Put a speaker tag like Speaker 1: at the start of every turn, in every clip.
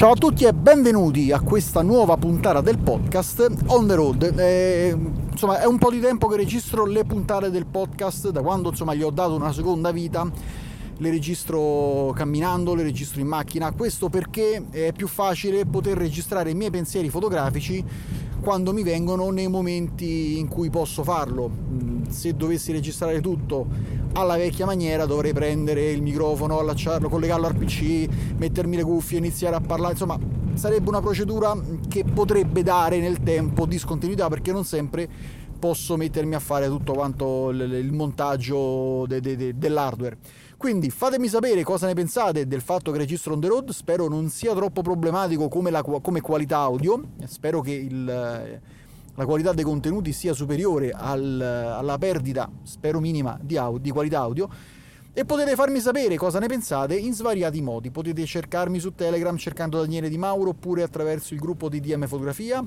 Speaker 1: Ciao a tutti e benvenuti a questa nuova puntata del podcast On the Road. Eh, insomma, è un po' di tempo che registro le puntate del podcast, da quando insomma gli ho dato una seconda vita. Le registro camminando, le registro in macchina, questo perché è più facile poter registrare i miei pensieri fotografici quando mi vengono nei momenti in cui posso farlo. Mm, se dovessi registrare tutto alla vecchia maniera dovrei prendere il microfono, allacciarlo, collegarlo al PC, mettermi le cuffie, iniziare a parlare, insomma sarebbe una procedura che potrebbe dare nel tempo discontinuità perché non sempre posso mettermi a fare tutto quanto il montaggio de, de, de, dell'hardware. Quindi fatemi sapere cosa ne pensate del fatto che registro on the road, spero non sia troppo problematico come, la, come qualità audio, spero che il, la qualità dei contenuti sia superiore al, alla perdita, spero minima, di, audio, di qualità audio. E potete farmi sapere cosa ne pensate in svariati modi. Potete cercarmi su Telegram cercando Daniele Di Mauro oppure attraverso il gruppo di DM Fotografia.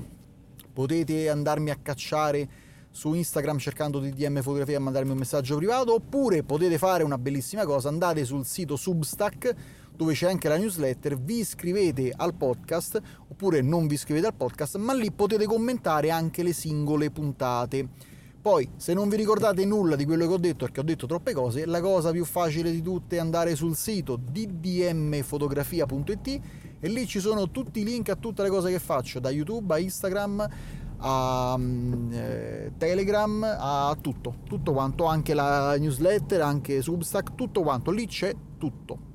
Speaker 1: Potete andarmi a cacciare su Instagram cercando DDM Fotografia e mandarmi un messaggio privato, oppure potete fare una bellissima cosa, andate sul sito Substack dove c'è anche la newsletter, vi iscrivete al podcast, oppure non vi iscrivete al podcast, ma lì potete commentare anche le singole puntate. Poi, se non vi ricordate nulla di quello che ho detto, perché ho detto troppe cose, la cosa più facile di tutte è andare sul sito ddmfotografia.it e lì ci sono tutti i link a tutte le cose che faccio, da YouTube a Instagram a mm, eh, Telegram, a tutto, tutto quanto, anche la newsletter, anche Substack, tutto quanto, lì c'è tutto.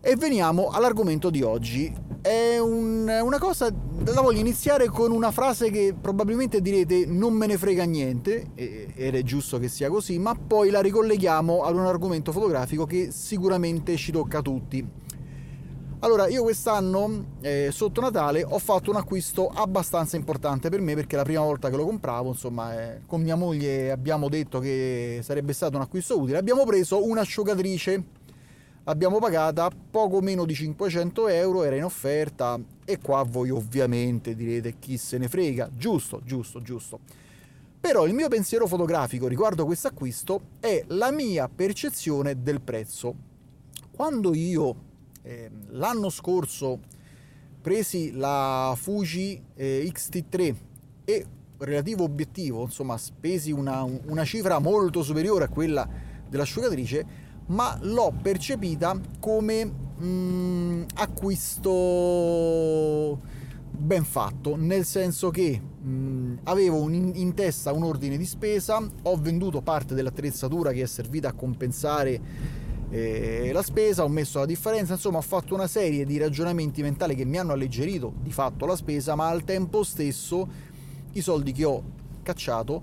Speaker 1: E veniamo all'argomento di oggi. È un, una cosa, la voglio iniziare con una frase che probabilmente direte non me ne frega niente, ed è giusto che sia così, ma poi la ricolleghiamo ad un argomento fotografico che sicuramente ci tocca a tutti allora, io quest'anno, eh, sotto Natale, ho fatto un acquisto abbastanza importante per me perché la prima volta che lo compravo, insomma, eh, con mia moglie abbiamo detto che sarebbe stato un acquisto utile. Abbiamo preso un'asciugatrice, l'abbiamo pagata poco meno di 500 euro, era in offerta e qua voi ovviamente direte chi se ne frega, giusto, giusto, giusto. Però il mio pensiero fotografico riguardo questo acquisto è la mia percezione del prezzo. Quando io eh, l'anno scorso presi la Fuji eh, XT3 e relativo obiettivo, insomma spesi una, una cifra molto superiore a quella dell'asciugatrice, ma l'ho percepita come mh, mm, acquisto ben fatto, nel senso che mh, mm, avevo in, in, testa un ordine di spesa, ho venduto parte dell'attrezzatura che è servita a compensare eh, la spesa, ho messo la differenza, insomma ho fatto una serie di ragionamenti mentali che mi hanno alleggerito di fatto la spesa, ma al tempo stesso i soldi che ho cacciato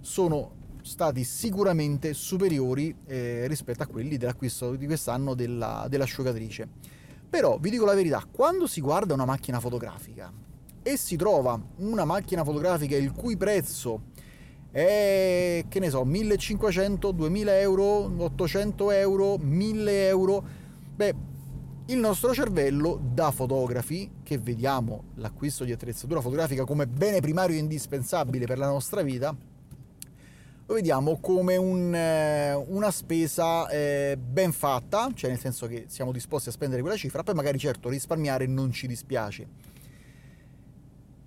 Speaker 1: sono stati sicuramente superiori eh, rispetto a quelli dell'acquisto di quest'anno della, dell'asciugatrice. Però vi dico la verità, quando si guarda una macchina fotografica e si trova una macchina fotografica il cui prezzo è che ne so 1500 2000 euro 800 euro 1000 euro. Beh il nostro cervello da fotografi che vediamo l'acquisto di attrezzatura fotografica come bene primario e indispensabile per la nostra vita lo vediamo come un, eh, una spesa eh, ben fatta cioè nel senso che siamo disposti a spendere quella cifra poi magari certo risparmiare non ci dispiace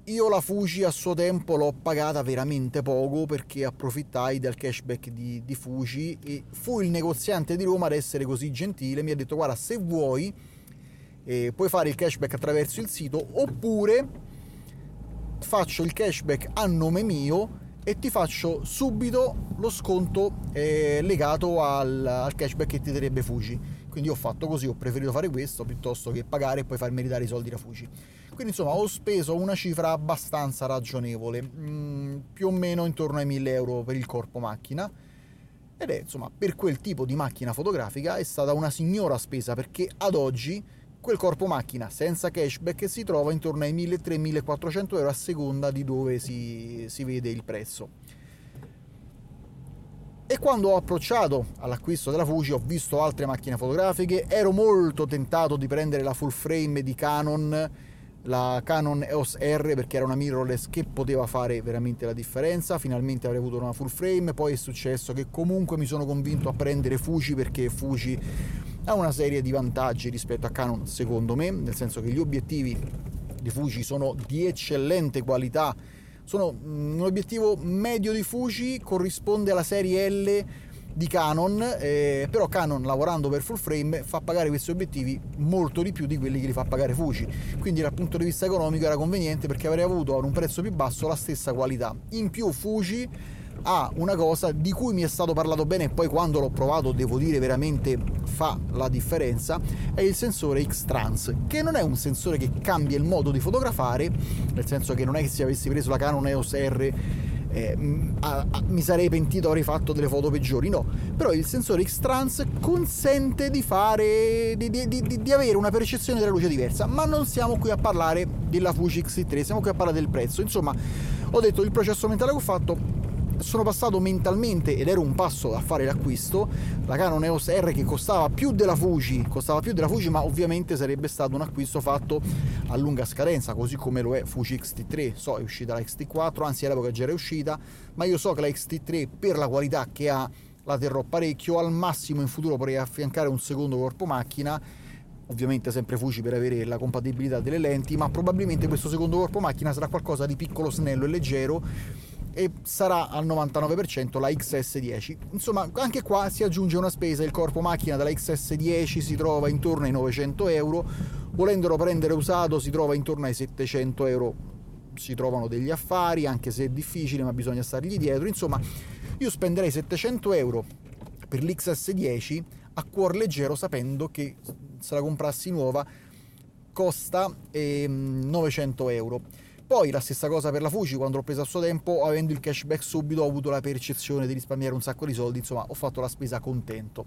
Speaker 1: io la Fuji a suo tempo l'ho pagata veramente poco perché approfittai del cashback di, di, Fuji e fu il negoziante di Roma ad essere così gentile, mi ha detto guarda se vuoi eh, puoi fare il cashback attraverso il sito oppure faccio il cashback a nome mio e ti faccio subito lo sconto eh, legato al, al cashback che ti darebbe Fuji. Quindi ho fatto così, ho preferito fare questo piuttosto che pagare e poi farmi ridare i soldi da Fuji. Quindi insomma ho speso una cifra abbastanza ragionevole, mm, più o meno intorno ai 1000 euro per il corpo macchina. Ed è insomma per quel tipo di macchina fotografica è stata una signora spesa perché ad oggi quel corpo macchina senza cashback si trova intorno ai 1300-1400 euro a seconda di dove si, si vede il prezzo. E quando ho approcciato all'acquisto della Fuji ho visto altre macchine fotografiche, ero molto tentato di prendere la full frame di Canon la Canon EOS R perché era una mirrorless che poteva fare veramente la differenza finalmente avrei avuto una full frame poi è successo che comunque mi sono convinto a prendere Fuji perché Fuji ha una serie di vantaggi rispetto a Canon secondo me, nel senso che gli obiettivi di Fuji sono di eccellente qualità, sono mm, un obiettivo medio di Fuji corrisponde alla serie L di Canon, eh, però Canon lavorando per full frame fa pagare questi obiettivi molto di più di quelli che li fa pagare Fuji, quindi dal punto di vista economico era conveniente perché avrei avuto a un prezzo più basso la stessa qualità. In più Fuji ha una cosa di cui mi è stato parlato bene e poi quando l'ho provato devo dire veramente fa la differenza è il sensore X-Trans che non è un sensore che cambia il modo di fotografare nel senso che non è che se avessi preso la Canon EOS R eh, a, a, mi sarei pentito avrei fatto delle foto peggiori no. Però il sensore X-Trans consente di fare di, di, di, di, avere una percezione della luce diversa ma non siamo qui a parlare della Fuji X3 siamo qui a parlare del prezzo. Insomma ho detto il processo mentale che ho fatto sono passato mentalmente ed ero un passo a fare l'acquisto. La Canon EOS R che costava più della Fuji costava più della Fuji ma ovviamente sarebbe stato un acquisto fatto a lunga scadenza così come lo è Fuji X-T3 so è uscita la X-T4 anzi all'epoca già era uscita ma io so che la X-T3 per la qualità che ha la terrò parecchio. Al massimo in futuro potrei affiancare un secondo corpo macchina ovviamente sempre Fuji per avere la compatibilità delle lenti ma probabilmente questo secondo corpo macchina sarà qualcosa di piccolo snello e leggero e sarà al 99% la XS10. Insomma, anche qua si aggiunge una spesa, il corpo macchina della XS10 si trova intorno ai 900 euro, volendolo prendere usato si trova intorno ai 700 euro, si trovano degli affari, anche se è difficile, ma bisogna stargli dietro. Insomma, io spenderei 700 euro per l'XS10 a cuor leggero sapendo che se la comprassi nuova costa eh, 900 euro poi la stessa cosa per la Fuji, quando l'ho presa a suo tempo, avendo il cashback subito ho avuto la percezione di risparmiare un sacco di soldi, insomma ho fatto la spesa contento.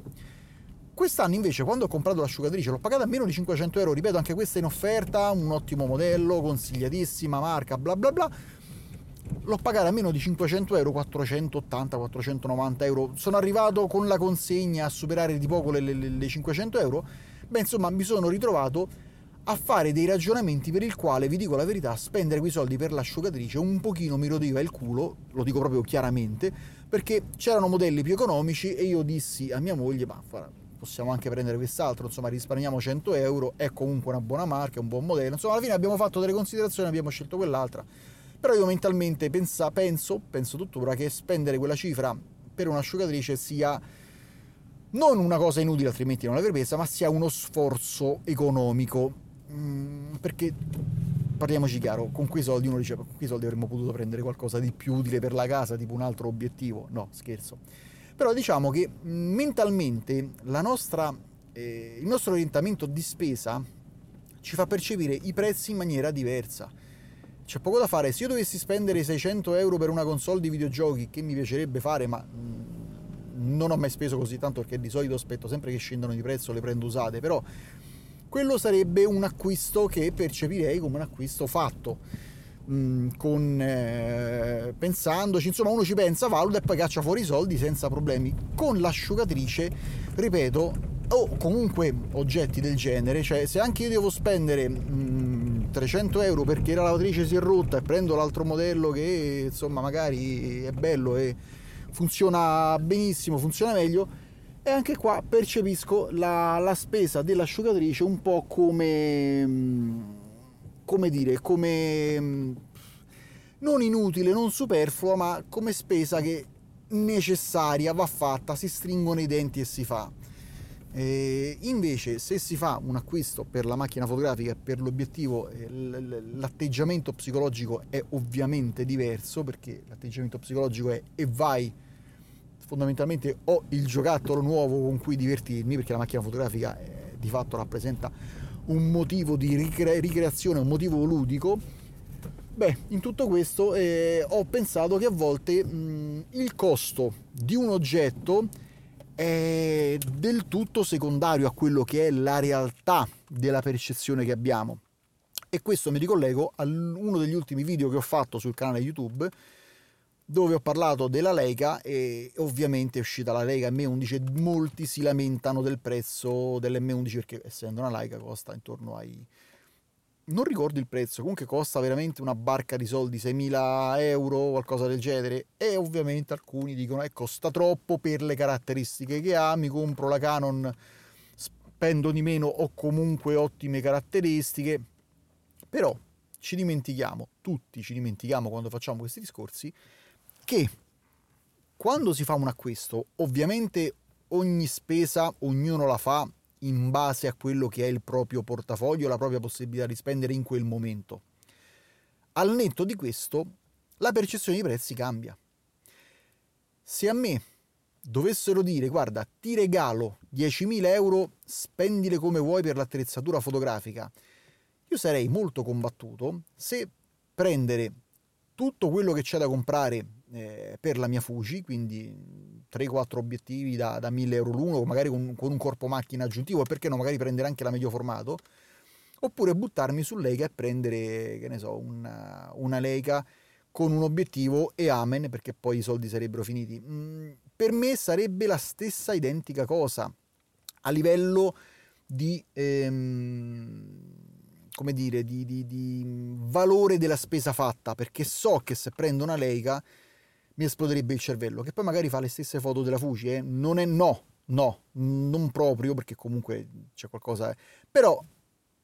Speaker 1: Quest'anno invece quando ho comprato l'asciugatrice l'ho pagata a meno di 500 euro, ripeto anche questa in offerta, un ottimo modello, consigliatissima, marca, bla bla bla. L'ho pagata a meno di 500 euro, 480-490 euro. Sono arrivato con la consegna a superare di poco le, le, le 500 euro. Beh, insomma, mi sono ritrovato a fare dei ragionamenti per il quale, vi dico la verità, spendere quei soldi per l'asciugatrice un pochino mi rodeva il culo, lo dico proprio chiaramente, perché c'erano modelli più economici e io dissi a mia moglie, ma possiamo anche prendere quest'altro, insomma risparmiamo 100 euro, è comunque una buona marca, un buon modello, insomma alla fine abbiamo fatto delle considerazioni, abbiamo scelto quell'altra, però io mentalmente pensa, penso, penso tuttora che spendere quella cifra per un'asciugatrice sia non una cosa inutile, altrimenti non l'avrei presa, ma sia uno sforzo economico Mm, perché parliamoci chiaro, con quei soldi uno dice con quei soldi avremmo potuto prendere qualcosa di più utile per la casa, tipo un altro obiettivo. No, scherzo. Però diciamo che mm, mentalmente nostra, eh, il nostro orientamento di spesa ci fa percepire i prezzi in maniera diversa. C'è poco da fare, se io dovessi spendere 600 euro per una console di videogiochi, che mi piacerebbe fare, ma mm, non ho mai speso così tanto perché di solito aspetto sempre che scendano di prezzo, le prendo usate, però quello sarebbe un acquisto che percepirei come un acquisto fatto. Mm, con, eh, pensandoci, insomma, uno ci pensa, valuta e poi caccia fuori i soldi senza problemi. Con l'asciugatrice, ripeto, o comunque oggetti del genere, cioè se anche io devo spendere mm, 300 euro perché la lavatrice si è rotta e prendo l'altro modello che insomma magari è bello e funziona benissimo, funziona meglio, e anche qua percepisco la, la spesa dell'asciugatrice un po' come, mm, come dire, come mm, non inutile, non superflua, ma come spesa che necessaria va fatta, si stringono i denti e si fa. E invece, se si fa un acquisto per la macchina fotografica e per l'obiettivo, eh, l'atteggiamento psicologico è ovviamente diverso perché l'atteggiamento psicologico è e vai fondamentalmente ho il giocattolo nuovo con cui divertirmi, perché la macchina fotografica eh, di fatto rappresenta un motivo di ricre- ricreazione, un motivo ludico. Beh, in tutto questo eh, ho pensato che a volte mh, il costo di un oggetto è del tutto secondario a quello che è la realtà della percezione che abbiamo. E questo mi ricollego a uno degli ultimi video che ho fatto sul canale YouTube dove ho parlato della Leica e ovviamente è uscita la Leica M11 molti si lamentano del prezzo dell'M11 perché essendo una Leica costa intorno ai non ricordo il prezzo comunque costa veramente una barca di soldi 6.000 euro qualcosa del genere. E ovviamente alcuni dicono eh, costa troppo per le caratteristiche che ha mi compro la Canon spendo di meno ho comunque ottime caratteristiche, però ci dimentichiamo, tutti ci dimentichiamo quando facciamo questi discorsi, che quando si fa un acquisto, ovviamente ogni spesa ognuno la fa in base a quello che è il proprio portafoglio, la propria possibilità di spendere in quel momento. Al netto di questo, la percezione dei prezzi cambia. Se a me dovessero dire guarda ti regalo 10.000 euro, spendile come vuoi per l'attrezzatura fotografica, io sarei molto combattuto se prendere tutto quello che c'è da comprare eh, per la mia Fuji, quindi 3-4 obiettivi da, da 1000 euro l'uno, magari con, con, un corpo macchina aggiuntivo, e perché no, magari prendere anche la medio formato, oppure buttarmi su Leica e prendere, che ne so, una, una Leica con un obiettivo e amen, perché poi i soldi sarebbero finiti. Mm, per me sarebbe la stessa identica cosa a livello di... Ehm, come dire, di, di, di, valore della spesa fatta, perché so che se prendo una Leica mi esploderebbe il cervello, che poi magari fa le stesse foto della Fuji, eh? non è no, no, non proprio, perché comunque c'è qualcosa, eh. però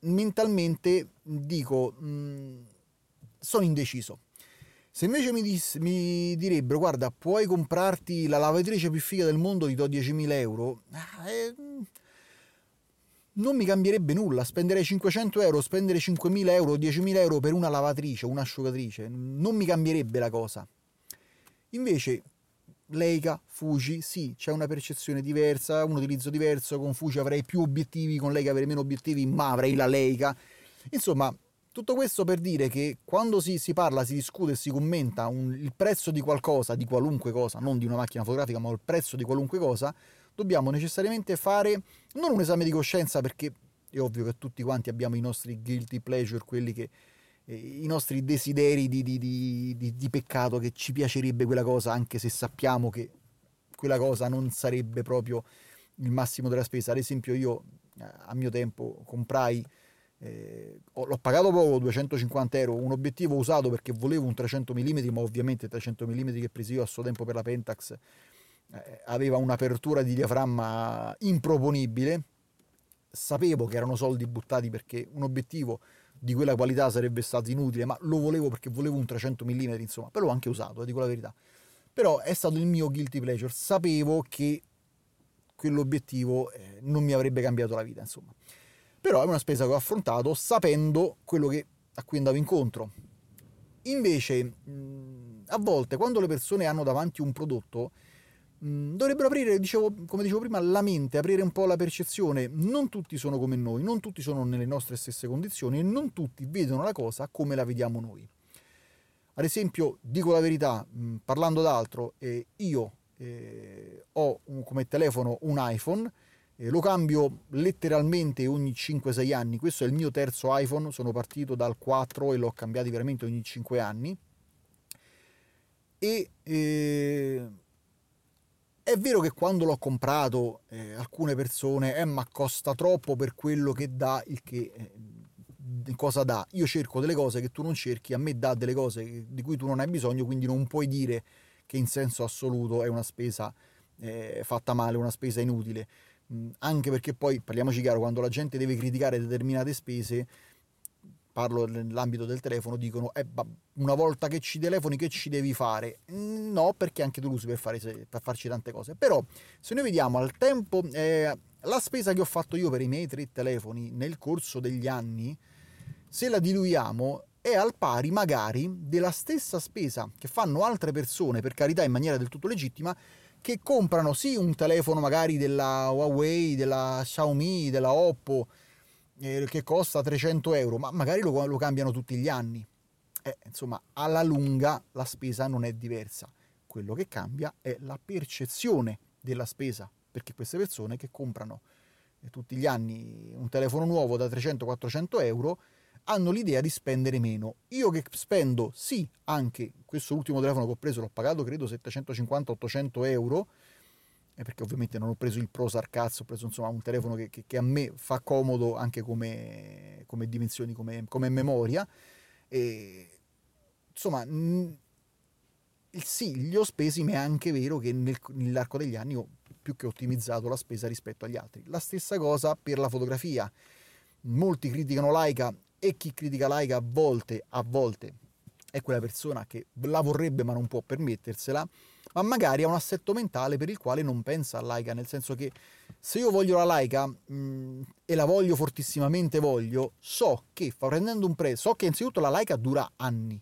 Speaker 1: mentalmente dico, mh, mm, sono indeciso. Se invece mi, dis- mi, direbbero, guarda, puoi comprarti la lavatrice più figa del mondo, ti do 10.000 euro, ah, eh, non mi cambierebbe nulla. Spenderei 500 euro, spendere 5.000 euro, 10.000 euro per una lavatrice, un'asciugatrice, non mi cambierebbe la cosa. Invece Leica, Fuji, sì, c'è una percezione diversa, un utilizzo diverso, con Fuji avrei più obiettivi, con Leica avrei meno obiettivi, ma avrei la Leica. Insomma, tutto questo per dire che quando si, si parla, si discute si commenta un, il prezzo di qualcosa, di qualunque cosa, non di una macchina fotografica, ma il prezzo di qualunque cosa, dobbiamo necessariamente fare non un esame di coscienza perché è ovvio che tutti quanti abbiamo i nostri guilty pleasure, quelli che i nostri desideri di, di, di, di, peccato che ci piacerebbe quella cosa anche se sappiamo che quella cosa non sarebbe proprio il massimo della spesa. Ad esempio io eh, a mio tempo comprai, eh, l'ho pagato poco, 250 euro, un obiettivo usato perché volevo un 300 mm, ma ovviamente il 300 mm che presi io a suo tempo per la Pentax eh, aveva un'apertura di diaframma improponibile. Sapevo che erano soldi buttati perché un obiettivo di quella qualità sarebbe stato inutile, ma lo volevo perché volevo un 300 mm, insomma, però l'ho anche usato, eh, dico la verità. Però è stato il mio guilty pleasure, sapevo che quell'obiettivo eh, non mi avrebbe cambiato la vita, insomma. Però è una spesa che ho affrontato sapendo quello che, a cui andavo incontro. Invece, mh, a volte quando le persone hanno davanti un prodotto, Mm, dovrebbero aprire, dicevo, come dicevo prima, la mente, aprire un po' la percezione. Non tutti sono come noi, non tutti sono nelle nostre stesse condizioni e non tutti vedono la cosa come la vediamo noi. Ad esempio, dico la verità, mm, parlando d'altro, eh, io eh, ho un, come telefono un iPhone, eh, lo cambio letteralmente ogni 5-6 anni, questo è il mio terzo iPhone, sono partito dal 4 e l'ho cambiato veramente ogni 5 anni. E eh, è vero che quando l'ho comprato eh, alcune persone, eh ma costa troppo per quello che dà, il che eh, cosa dà. Io cerco delle cose che tu non cerchi, a me dà delle cose di cui tu non hai bisogno, quindi non puoi dire che in senso assoluto è una spesa eh, fatta male, una spesa inutile. Mm, anche perché poi, parliamoci chiaro, quando la gente deve criticare determinate spese, parlo nell'ambito del telefono, dicono eh, una volta che ci telefoni che ci devi fare? Mm, no, perché anche tu lo usi per, fare, per farci tante cose. Però se noi vediamo al tempo eh, la spesa che ho fatto io per i miei tre telefoni nel corso degli anni, se la diluiamo è al pari magari della stessa spesa che fanno altre persone, per carità in maniera del tutto legittima, che comprano sì un telefono magari della Huawei, della Xiaomi, della Oppo, eh, che costa 300 euro, ma magari lo, lo cambiano tutti gli anni. Eh, insomma, alla lunga la spesa non è diversa. Quello che cambia è la percezione della spesa, perché queste persone che comprano eh, tutti gli anni un telefono nuovo da 300-400 euro hanno l'idea di spendere meno. Io che spendo, sì, anche questo ultimo telefono che ho preso l'ho pagato credo 750-800 euro, perché ovviamente non ho preso il Pro Sarcazzo, ho preso insomma un telefono che, che, che a me fa comodo anche come, come dimensioni, come, come, memoria. E, insomma, mh, sì, li ho spesi, ma è anche vero che nel, nell'arco degli anni ho più che ottimizzato la spesa rispetto agli altri. La stessa cosa per la fotografia. Molti criticano Leica e chi critica Leica a volte, a volte è quella persona che la vorrebbe ma non può permettersela, ma magari ha un assetto mentale per il quale non pensa a Leica, nel senso che se io voglio la Leica mh, mm, e la voglio fortissimamente voglio, so che prendendo un prestito, so che innanzitutto la Leica dura anni,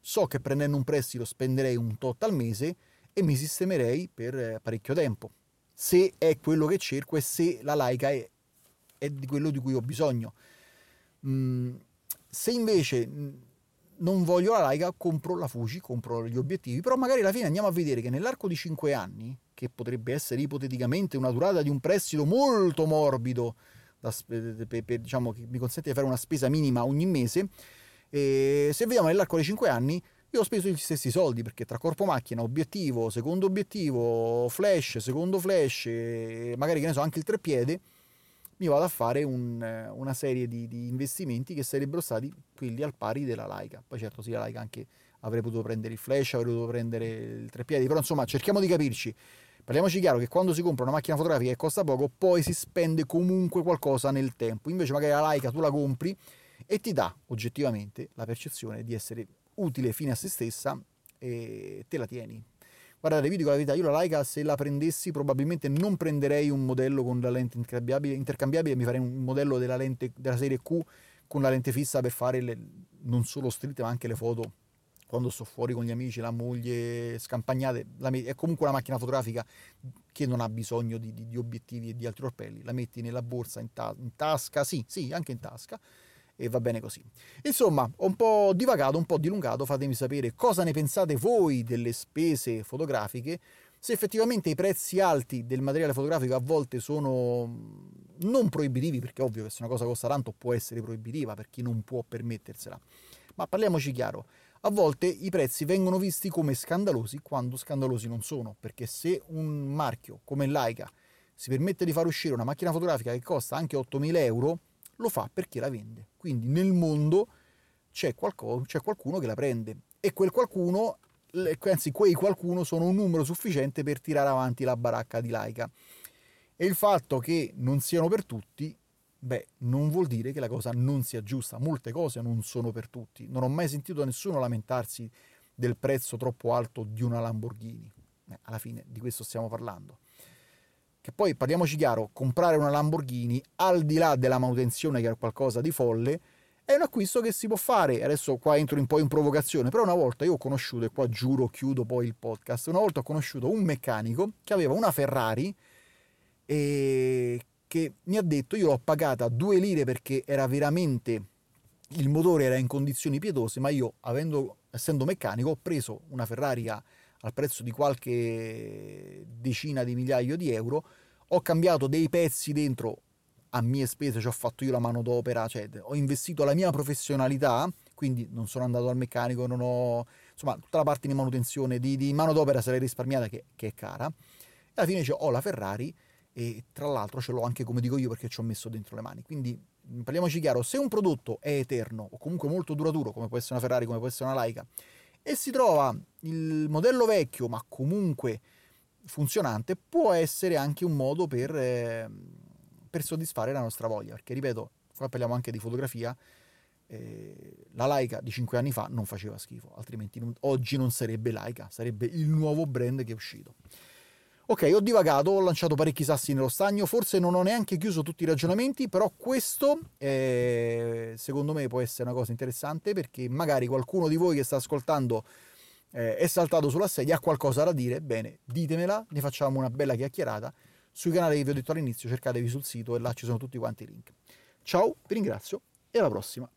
Speaker 1: so che prendendo un prestito spenderei un tot al mese e mi sistemerei per eh, parecchio tempo, se è quello che cerco e se la Leica è, è di quello di cui ho bisogno. Mm, se invece mm, non voglio la Leica, compro la Fuji, compro gli obiettivi, però magari alla fine andiamo a vedere che nell'arco di 5 anni, che potrebbe essere ipoteticamente una durata di un prestito molto morbido, da, per, per, diciamo, che mi consente di fare una spesa minima ogni mese, e se vediamo nell'arco di 5 anni, io ho speso gli stessi soldi perché tra corpo macchina, obiettivo, secondo obiettivo, flash, secondo flash, magari che ne so, anche il treppiede, mi vado a fare un, una serie di, di, investimenti che sarebbero stati quelli al pari della Leica. Poi certo sì, la Leica anche avrei potuto prendere il flash, avrei potuto prendere il treppiedi, però insomma cerchiamo di capirci. Parliamoci chiaro che quando si compra una macchina fotografica che costa poco, poi si spende comunque qualcosa nel tempo. Invece magari la Leica tu la compri e ti dà oggettivamente la percezione di essere utile fine a se stessa e te la tieni Guardate, vi dico la verità, io la Leica se la prendessi probabilmente non prenderei un modello con la lente intercambiabile, intercambiabile mi farei un modello della, lente, della serie Q con la lente fissa per fare le, non solo street ma anche le foto quando sto fuori con gli amici, la moglie, scampagnate, la, è comunque una macchina fotografica che non ha bisogno di, di, di obiettivi e di altri orpelli, la metti nella borsa, in, ta- in tasca, sì, sì, anche in tasca, e va bene così. Insomma, ho un po' divagato, un po' dilungato, fatemi sapere cosa ne pensate voi delle spese fotografiche, se effettivamente i prezzi alti del materiale fotografico a volte sono mm, non proibitivi, perché ovvio che se una cosa costa tanto può essere proibitiva per chi non può permettersela. Ma parliamoci chiaro, a volte i prezzi vengono visti come scandalosi quando scandalosi non sono, perché se un marchio come Leica si permette di far uscire una macchina fotografica che costa anche 8.000 euro, lo fa perché la vende. Quindi nel mondo c'è, qualcosa, c'è qualcuno che la prende e quel qualcuno, anzi quei qualcuno sono un numero sufficiente per tirare avanti la baracca di Laika. E il fatto che non siano per tutti, beh, non vuol dire che la cosa non sia giusta. Molte cose non sono per tutti. Non ho mai sentito nessuno lamentarsi del prezzo troppo alto di una Lamborghini. Eh, alla fine di questo stiamo parlando che poi parliamoci chiaro, comprare una Lamborghini al di là della manutenzione che è qualcosa di folle, è un acquisto che si può fare. Adesso qua entro un po' in provocazione, però una volta io ho conosciuto, e qua giuro chiudo poi il podcast, una volta ho conosciuto un meccanico che aveva una Ferrari e che mi ha detto io l'ho pagata due lire perché era veramente il motore era in condizioni pietose, ma io avendo, essendo meccanico ho preso una Ferrari a al prezzo di qualche decina di migliaia di euro, ho cambiato dei pezzi dentro a mie spese, ci ho fatto io la manodopera, cioè ho investito la mia professionalità, quindi non sono andato al meccanico, non ho, insomma, tutta la parte di manutenzione, di, di manodopera sarei risparmiata che, che, è cara. E alla fine ho la Ferrari e tra l'altro ce l'ho anche come dico io perché ci ho messo dentro le mani. Quindi parliamoci chiaro, se un prodotto è eterno o comunque molto duraturo, come può essere una Ferrari, come può essere una Leica, e si trova il modello vecchio ma comunque funzionante può essere anche un modo per, eh, per soddisfare la nostra voglia. Perché ripeto qua parliamo anche di fotografia eh, la Leica di 5 anni fa non faceva schifo altrimenti non, oggi non sarebbe Leica sarebbe il nuovo brand che è uscito Ok, ho divagato, ho lanciato parecchi sassi nello stagno, forse non ho neanche chiuso tutti i ragionamenti, però questo eh, secondo me può essere una cosa interessante perché magari qualcuno di voi che sta ascoltando eh, è saltato sulla sedia, ha qualcosa da dire, bene, ditemela, ne facciamo una bella chiacchierata. Sui canali che vi ho detto all'inizio cercatevi sul sito e là ci sono tutti quanti i link. Ciao, vi ringrazio e alla prossima.